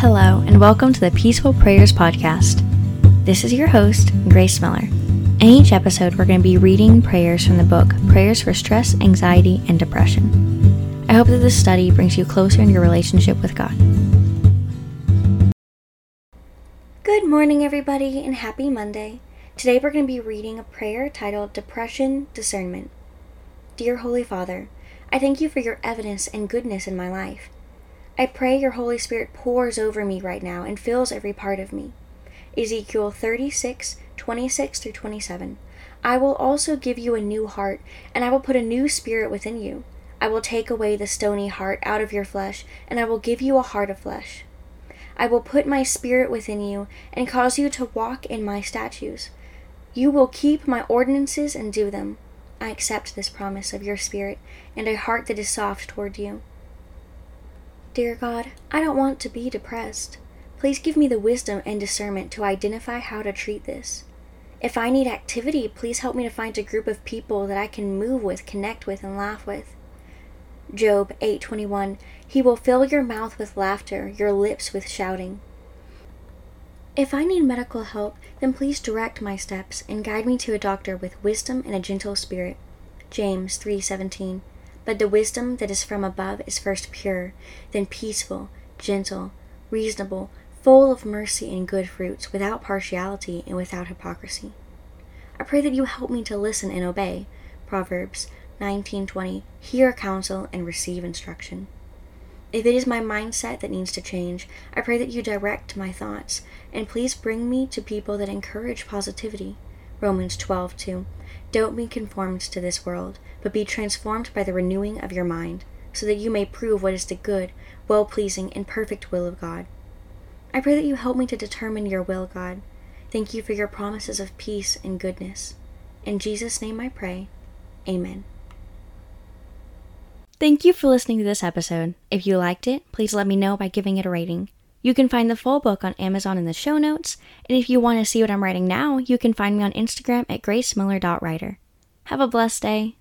Hello, and welcome to the Peaceful Prayers Podcast. This is your host, Grace Miller. In each episode, we're going to be reading prayers from the book Prayers for Stress, Anxiety, and Depression. I hope that this study brings you closer in your relationship with God. Good morning, everybody, and happy Monday. Today, we're going to be reading a prayer titled Depression Discernment. Dear Holy Father, I thank you for your evidence and goodness in my life. I pray your Holy Spirit pours over me right now and fills every part of me. Ezekiel 36, 26 through 27. I will also give you a new heart, and I will put a new spirit within you. I will take away the stony heart out of your flesh, and I will give you a heart of flesh. I will put my spirit within you, and cause you to walk in my statutes. You will keep my ordinances and do them. I accept this promise of your spirit, and a heart that is soft toward you. Dear God, I don't want to be depressed. Please give me the wisdom and discernment to identify how to treat this. If I need activity, please help me to find a group of people that I can move with, connect with, and laugh with. Job 8:21 He will fill your mouth with laughter, your lips with shouting. If I need medical help, then please direct my steps and guide me to a doctor with wisdom and a gentle spirit. James 3:17 but the wisdom that is from above is first pure, then peaceful, gentle, reasonable, full of mercy and good fruits, without partiality and without hypocrisy. I pray that you help me to listen and obey. Proverbs 19:20 Hear counsel and receive instruction. If it is my mindset that needs to change, I pray that you direct my thoughts and please bring me to people that encourage positivity. Romans 12:2 Don't be conformed to this world, but be transformed by the renewing of your mind, so that you may prove what is the good, well pleasing, and perfect will of God. I pray that you help me to determine your will, God. Thank you for your promises of peace and goodness. In Jesus' name I pray. Amen. Thank you for listening to this episode. If you liked it, please let me know by giving it a rating. You can find the full book on Amazon in the show notes, and if you want to see what I'm writing now, you can find me on Instagram at gracemiller.writer. Have a blessed day.